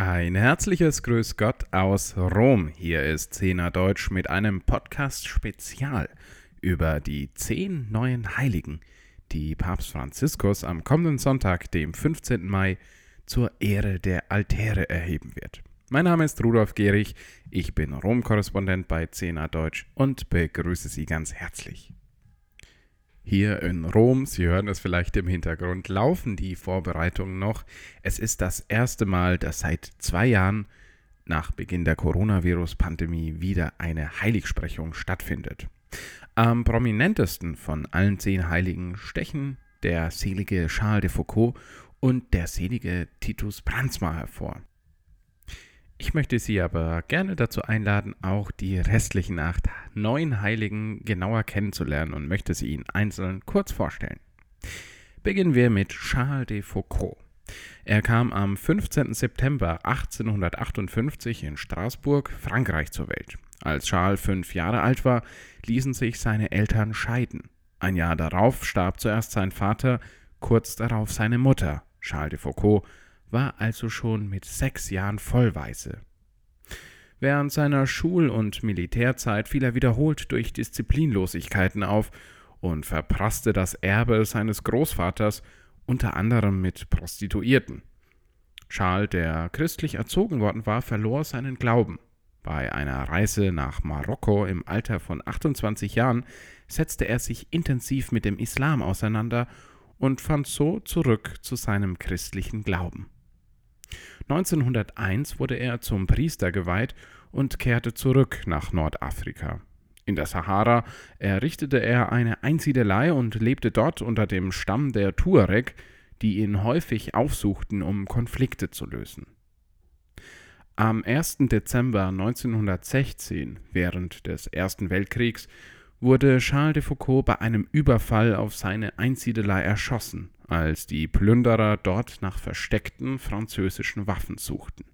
Ein herzliches Grüß Gott aus Rom. Hier ist Zehner Deutsch mit einem Podcast-Spezial über die zehn neuen Heiligen, die Papst Franziskus am kommenden Sonntag, dem 15. Mai, zur Ehre der Altäre erheben wird. Mein Name ist Rudolf Gehrig, ich bin Rom-Korrespondent bei Zehner Deutsch und begrüße Sie ganz herzlich. Hier in Rom, Sie hören es vielleicht im Hintergrund, laufen die Vorbereitungen noch. Es ist das erste Mal, dass seit zwei Jahren nach Beginn der Coronavirus-Pandemie wieder eine Heiligsprechung stattfindet. Am prominentesten von allen zehn Heiligen stechen der selige Charles de Foucault und der selige Titus Brandsma hervor. Ich möchte Sie aber gerne dazu einladen, auch die restlichen acht neun Heiligen genauer kennenzulernen und möchte sie Ihnen einzeln kurz vorstellen. Beginnen wir mit Charles de Foucault. Er kam am 15. September 1858 in Straßburg, Frankreich zur Welt. Als Charles fünf Jahre alt war, ließen sich seine Eltern scheiden. Ein Jahr darauf starb zuerst sein Vater, kurz darauf seine Mutter. Charles de Foucault war also schon mit sechs Jahren Vollweise. Während seiner Schul- und Militärzeit fiel er wiederholt durch Disziplinlosigkeiten auf und verprasste das Erbe seines Großvaters, unter anderem mit Prostituierten. Charles, der christlich erzogen worden war, verlor seinen Glauben. Bei einer Reise nach Marokko im Alter von 28 Jahren setzte er sich intensiv mit dem Islam auseinander und fand so zurück zu seinem christlichen Glauben. 1901 wurde er zum Priester geweiht und kehrte zurück nach Nordafrika. In der Sahara errichtete er eine Einsiedelei und lebte dort unter dem Stamm der Tuareg, die ihn häufig aufsuchten, um Konflikte zu lösen. Am 1. Dezember 1916, während des Ersten Weltkriegs, wurde Charles de Foucault bei einem Überfall auf seine Einsiedelei erschossen, als die Plünderer dort nach versteckten französischen Waffen suchten.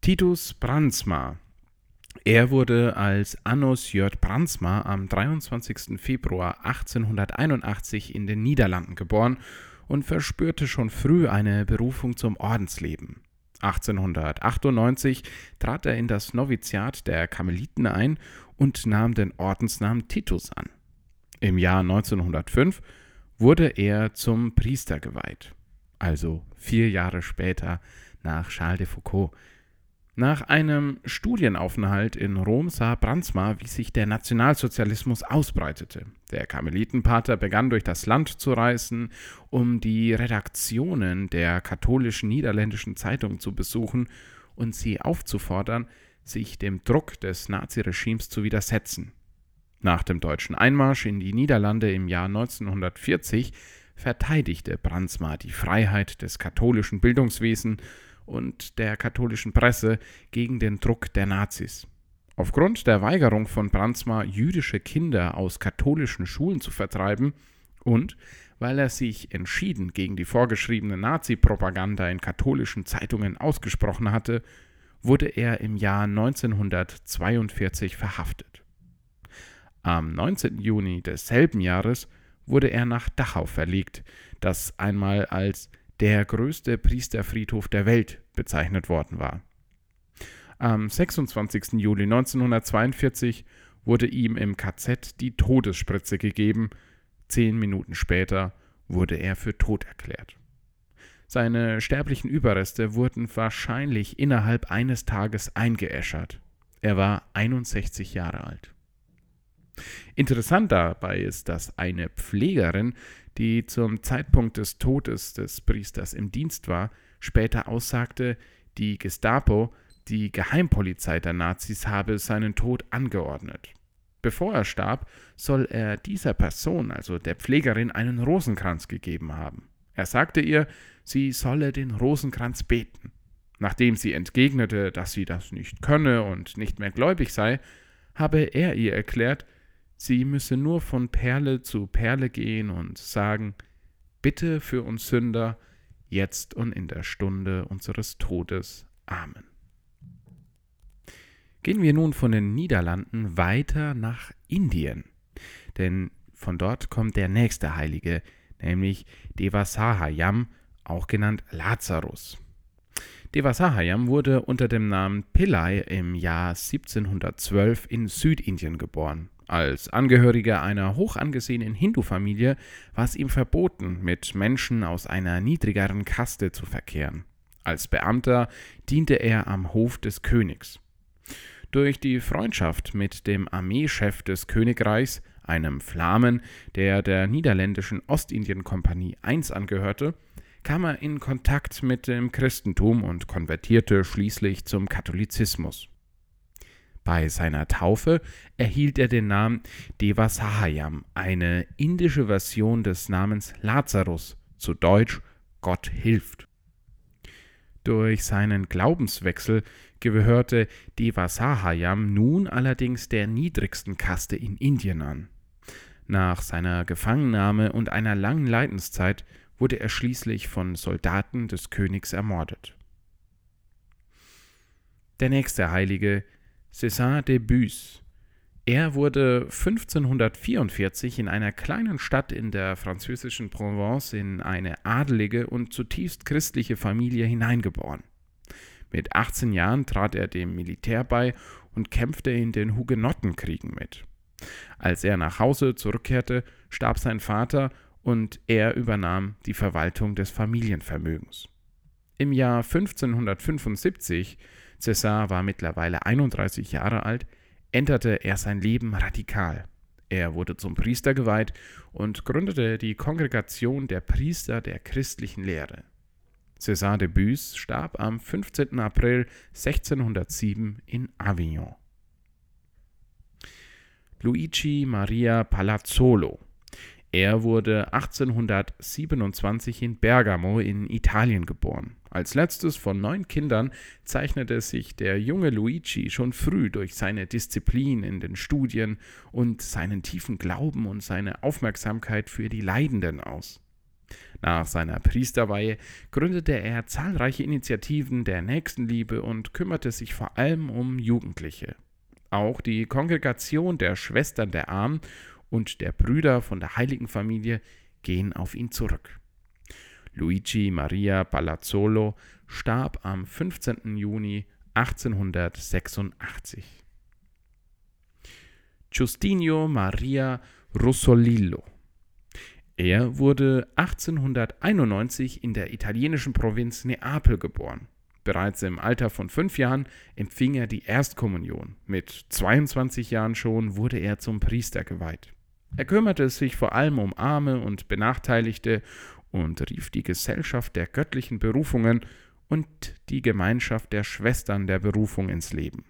Titus Brandsma er wurde als Annos J. Brandsma am 23. Februar 1881 in den Niederlanden geboren und verspürte schon früh eine Berufung zum Ordensleben. 1898 trat er in das Noviziat der Karmeliten ein und nahm den Ordensnamen Titus an. Im Jahr 1905 wurde er zum Priester geweiht, also vier Jahre später nach Charles de Foucault. Nach einem Studienaufenthalt in Rom sah Brandsma, wie sich der Nationalsozialismus ausbreitete. Der Karmelitenpater begann durch das Land zu reisen, um die Redaktionen der katholischen niederländischen Zeitung zu besuchen und sie aufzufordern, sich dem Druck des Naziregimes zu widersetzen. Nach dem deutschen Einmarsch in die Niederlande im Jahr 1940 verteidigte Brandsma die Freiheit des katholischen Bildungswesens und der katholischen Presse gegen den Druck der Nazis. Aufgrund der Weigerung von Brandsma, jüdische Kinder aus katholischen Schulen zu vertreiben und weil er sich entschieden gegen die vorgeschriebene Nazi-Propaganda in katholischen Zeitungen ausgesprochen hatte, wurde er im Jahr 1942 verhaftet. Am 19. Juni desselben Jahres wurde er nach Dachau verlegt, das einmal als der größte Priesterfriedhof der Welt bezeichnet worden war. Am 26. Juli 1942 wurde ihm im KZ die Todesspritze gegeben, zehn Minuten später wurde er für tot erklärt. Seine sterblichen Überreste wurden wahrscheinlich innerhalb eines Tages eingeäschert. Er war 61 Jahre alt. Interessant dabei ist, dass eine Pflegerin, die zum Zeitpunkt des Todes des Priesters im Dienst war, später aussagte, die Gestapo, die Geheimpolizei der Nazis, habe seinen Tod angeordnet. Bevor er starb, soll er dieser Person, also der Pflegerin, einen Rosenkranz gegeben haben. Er sagte ihr, sie solle den Rosenkranz beten. Nachdem sie entgegnete, dass sie das nicht könne und nicht mehr gläubig sei, habe er ihr erklärt, Sie müsse nur von Perle zu Perle gehen und sagen, Bitte für uns Sünder, jetzt und in der Stunde unseres Todes. Amen. Gehen wir nun von den Niederlanden weiter nach Indien, denn von dort kommt der nächste Heilige, nämlich Devasahayam auch genannt Lazarus. Devasahayam wurde unter dem Namen Pillai im Jahr 1712 in Südindien geboren. Als Angehöriger einer hoch angesehenen Hindu-Familie war es ihm verboten, mit Menschen aus einer niedrigeren Kaste zu verkehren. Als Beamter diente er am Hof des Königs. Durch die Freundschaft mit dem Armeechef des Königreichs, einem Flamen, der der niederländischen Ostindien-Kompanie I angehörte, kam er in Kontakt mit dem Christentum und konvertierte schließlich zum Katholizismus. Bei seiner Taufe erhielt er den Namen Devasahayam, eine indische Version des Namens Lazarus, zu Deutsch Gott hilft. Durch seinen Glaubenswechsel gehörte Devasahayam nun allerdings der niedrigsten Kaste in Indien an. Nach seiner Gefangennahme und einer langen Leidenszeit wurde er schließlich von Soldaten des Königs ermordet. Der nächste Heilige, César de Bus. Er wurde 1544 in einer kleinen Stadt in der französischen Provence in eine adelige und zutiefst christliche Familie hineingeboren. Mit 18 Jahren trat er dem Militär bei und kämpfte in den Hugenottenkriegen mit. Als er nach Hause zurückkehrte, starb sein Vater und er übernahm die Verwaltung des Familienvermögens. Im Jahr 1575, César war mittlerweile 31 Jahre alt, änderte er sein Leben radikal. Er wurde zum Priester geweiht und gründete die Kongregation der Priester der christlichen Lehre. César de Bus starb am 15. April 1607 in Avignon. Luigi Maria Palazzolo er wurde 1827 in Bergamo in Italien geboren. Als letztes von neun Kindern zeichnete sich der junge Luigi schon früh durch seine Disziplin in den Studien und seinen tiefen Glauben und seine Aufmerksamkeit für die Leidenden aus. Nach seiner Priesterweihe gründete er zahlreiche Initiativen der Nächstenliebe und kümmerte sich vor allem um Jugendliche. Auch die Kongregation der Schwestern der Armen und der Brüder von der heiligen Familie gehen auf ihn zurück. Luigi Maria Palazzolo starb am 15. Juni 1886. Giustinio Maria Rossolillo er wurde 1891 in der italienischen Provinz Neapel geboren. Bereits im Alter von fünf Jahren empfing er die Erstkommunion. Mit 22 Jahren schon wurde er zum Priester geweiht. Er kümmerte sich vor allem um Arme und Benachteiligte und rief die Gesellschaft der göttlichen Berufungen und die Gemeinschaft der Schwestern der Berufung ins Leben.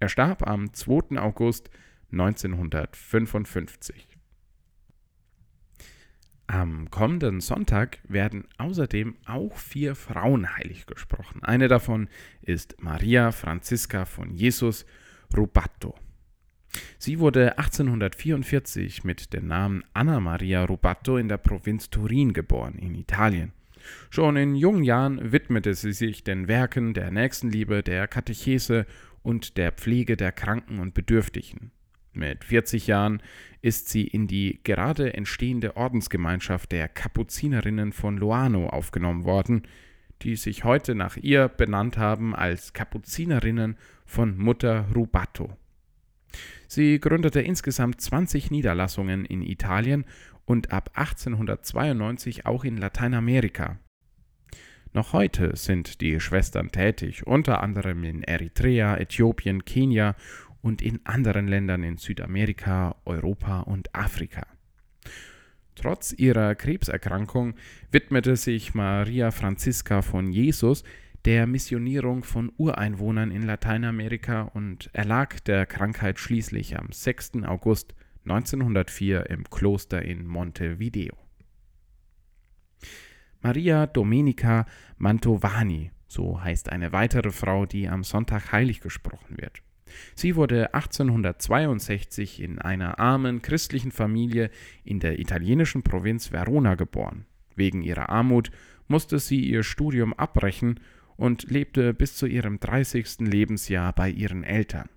Er starb am 2. August 1955. Am kommenden Sonntag werden außerdem auch vier Frauen heilig gesprochen. Eine davon ist Maria Franziska von Jesus Rubato. Sie wurde 1844 mit dem Namen Anna Maria Rubato in der Provinz Turin geboren, in Italien. Schon in jungen Jahren widmete sie sich den Werken der Nächstenliebe, der Katechese und der Pflege der Kranken und Bedürftigen. Mit 40 Jahren ist sie in die gerade entstehende Ordensgemeinschaft der Kapuzinerinnen von Loano aufgenommen worden, die sich heute nach ihr benannt haben als Kapuzinerinnen von Mutter Rubato. Sie gründete insgesamt 20 Niederlassungen in Italien und ab 1892 auch in Lateinamerika. Noch heute sind die Schwestern tätig, unter anderem in Eritrea, Äthiopien, Kenia und in anderen Ländern in Südamerika, Europa und Afrika. Trotz ihrer Krebserkrankung widmete sich Maria Franziska von Jesus der Missionierung von Ureinwohnern in Lateinamerika und erlag der Krankheit schließlich am 6. August 1904 im Kloster in Montevideo. Maria Domenica Mantovani, so heißt eine weitere Frau, die am Sonntag heilig gesprochen wird. Sie wurde 1862 in einer armen christlichen Familie in der italienischen Provinz Verona geboren. Wegen ihrer Armut musste sie ihr Studium abbrechen und lebte bis zu ihrem 30. Lebensjahr bei ihren Eltern.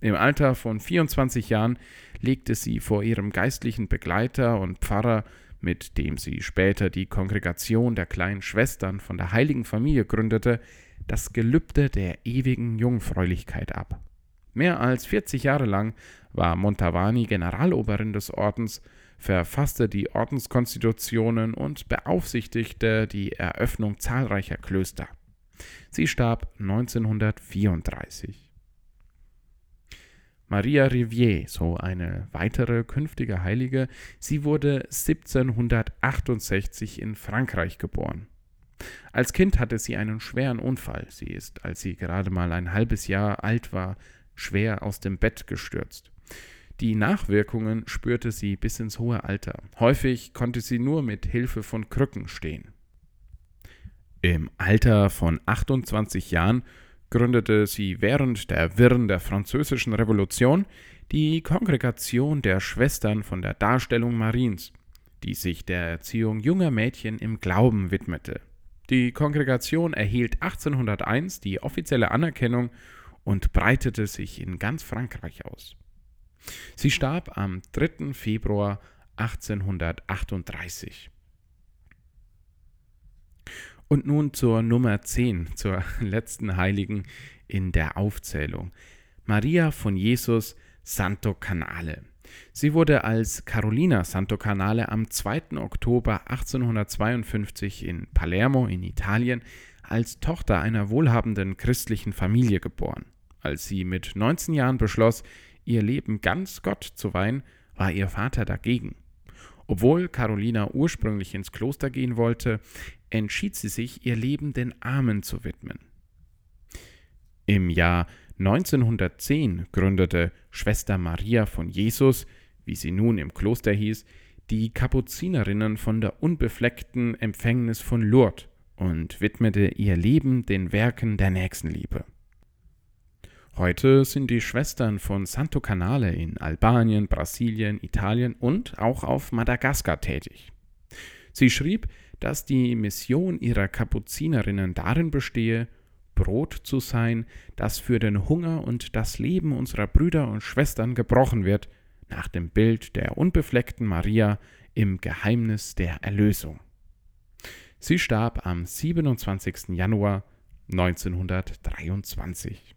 Im Alter von 24 Jahren legte sie vor ihrem geistlichen Begleiter und Pfarrer mit dem sie später die Kongregation der kleinen Schwestern von der heiligen Familie gründete, das Gelübde der ewigen Jungfräulichkeit ab. Mehr als 40 Jahre lang war Montavani Generaloberin des Ordens, verfasste die Ordenskonstitutionen und beaufsichtigte die Eröffnung zahlreicher Klöster. Sie starb 1934. Maria Rivier, so eine weitere künftige Heilige, sie wurde 1768 in Frankreich geboren. Als Kind hatte sie einen schweren Unfall. Sie ist, als sie gerade mal ein halbes Jahr alt war, schwer aus dem Bett gestürzt. Die Nachwirkungen spürte sie bis ins hohe Alter. Häufig konnte sie nur mit Hilfe von Krücken stehen. Im Alter von 28 Jahren gründete sie während der Wirren der Französischen Revolution die Kongregation der Schwestern von der Darstellung Mariens, die sich der Erziehung junger Mädchen im Glauben widmete. Die Kongregation erhielt 1801 die offizielle Anerkennung und breitete sich in ganz Frankreich aus. Sie starb am 3. Februar 1838. Und nun zur Nummer 10, zur letzten Heiligen in der Aufzählung. Maria von Jesus Santo Canale. Sie wurde als Carolina Santo Canale am 2. Oktober 1852 in Palermo in Italien als Tochter einer wohlhabenden christlichen Familie geboren. Als sie mit 19 Jahren beschloss, ihr Leben ganz Gott zu weihen, war ihr Vater dagegen. Obwohl Carolina ursprünglich ins Kloster gehen wollte, entschied sie sich, ihr Leben den Armen zu widmen. Im Jahr 1910 gründete Schwester Maria von Jesus, wie sie nun im Kloster hieß, die Kapuzinerinnen von der unbefleckten Empfängnis von Lourdes und widmete ihr Leben den Werken der Nächstenliebe. Heute sind die Schwestern von Santo Canale in Albanien, Brasilien, Italien und auch auf Madagaskar tätig. Sie schrieb, dass die Mission ihrer Kapuzinerinnen darin bestehe, Brot zu sein, das für den Hunger und das Leben unserer Brüder und Schwestern gebrochen wird, nach dem Bild der unbefleckten Maria im Geheimnis der Erlösung. Sie starb am 27. Januar 1923.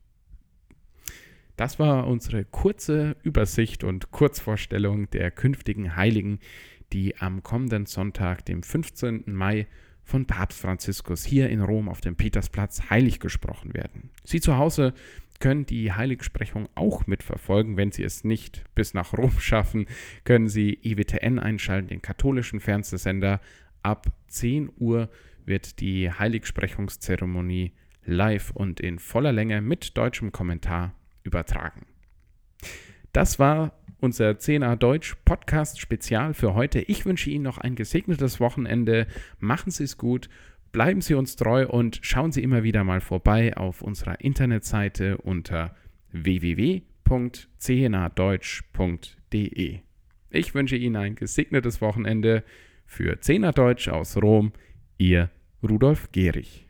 Das war unsere kurze Übersicht und Kurzvorstellung der künftigen Heiligen, die am kommenden Sonntag, dem 15. Mai, von Papst Franziskus hier in Rom auf dem Petersplatz heilig gesprochen werden. Sie zu Hause können die Heiligsprechung auch mitverfolgen. Wenn Sie es nicht bis nach Rom schaffen, können Sie EWTN einschalten, den katholischen Fernsehsender. Ab 10 Uhr wird die Heiligsprechungszeremonie live und in voller Länge mit deutschem Kommentar übertragen. Das war unser 10a Deutsch Podcast Spezial für heute. Ich wünsche Ihnen noch ein gesegnetes Wochenende. Machen Sie es gut, bleiben Sie uns treu und schauen Sie immer wieder mal vorbei auf unserer Internetseite unter www.cnadeutsch.de. Ich wünsche Ihnen ein gesegnetes Wochenende für 10er Deutsch aus Rom. Ihr Rudolf Gehrig.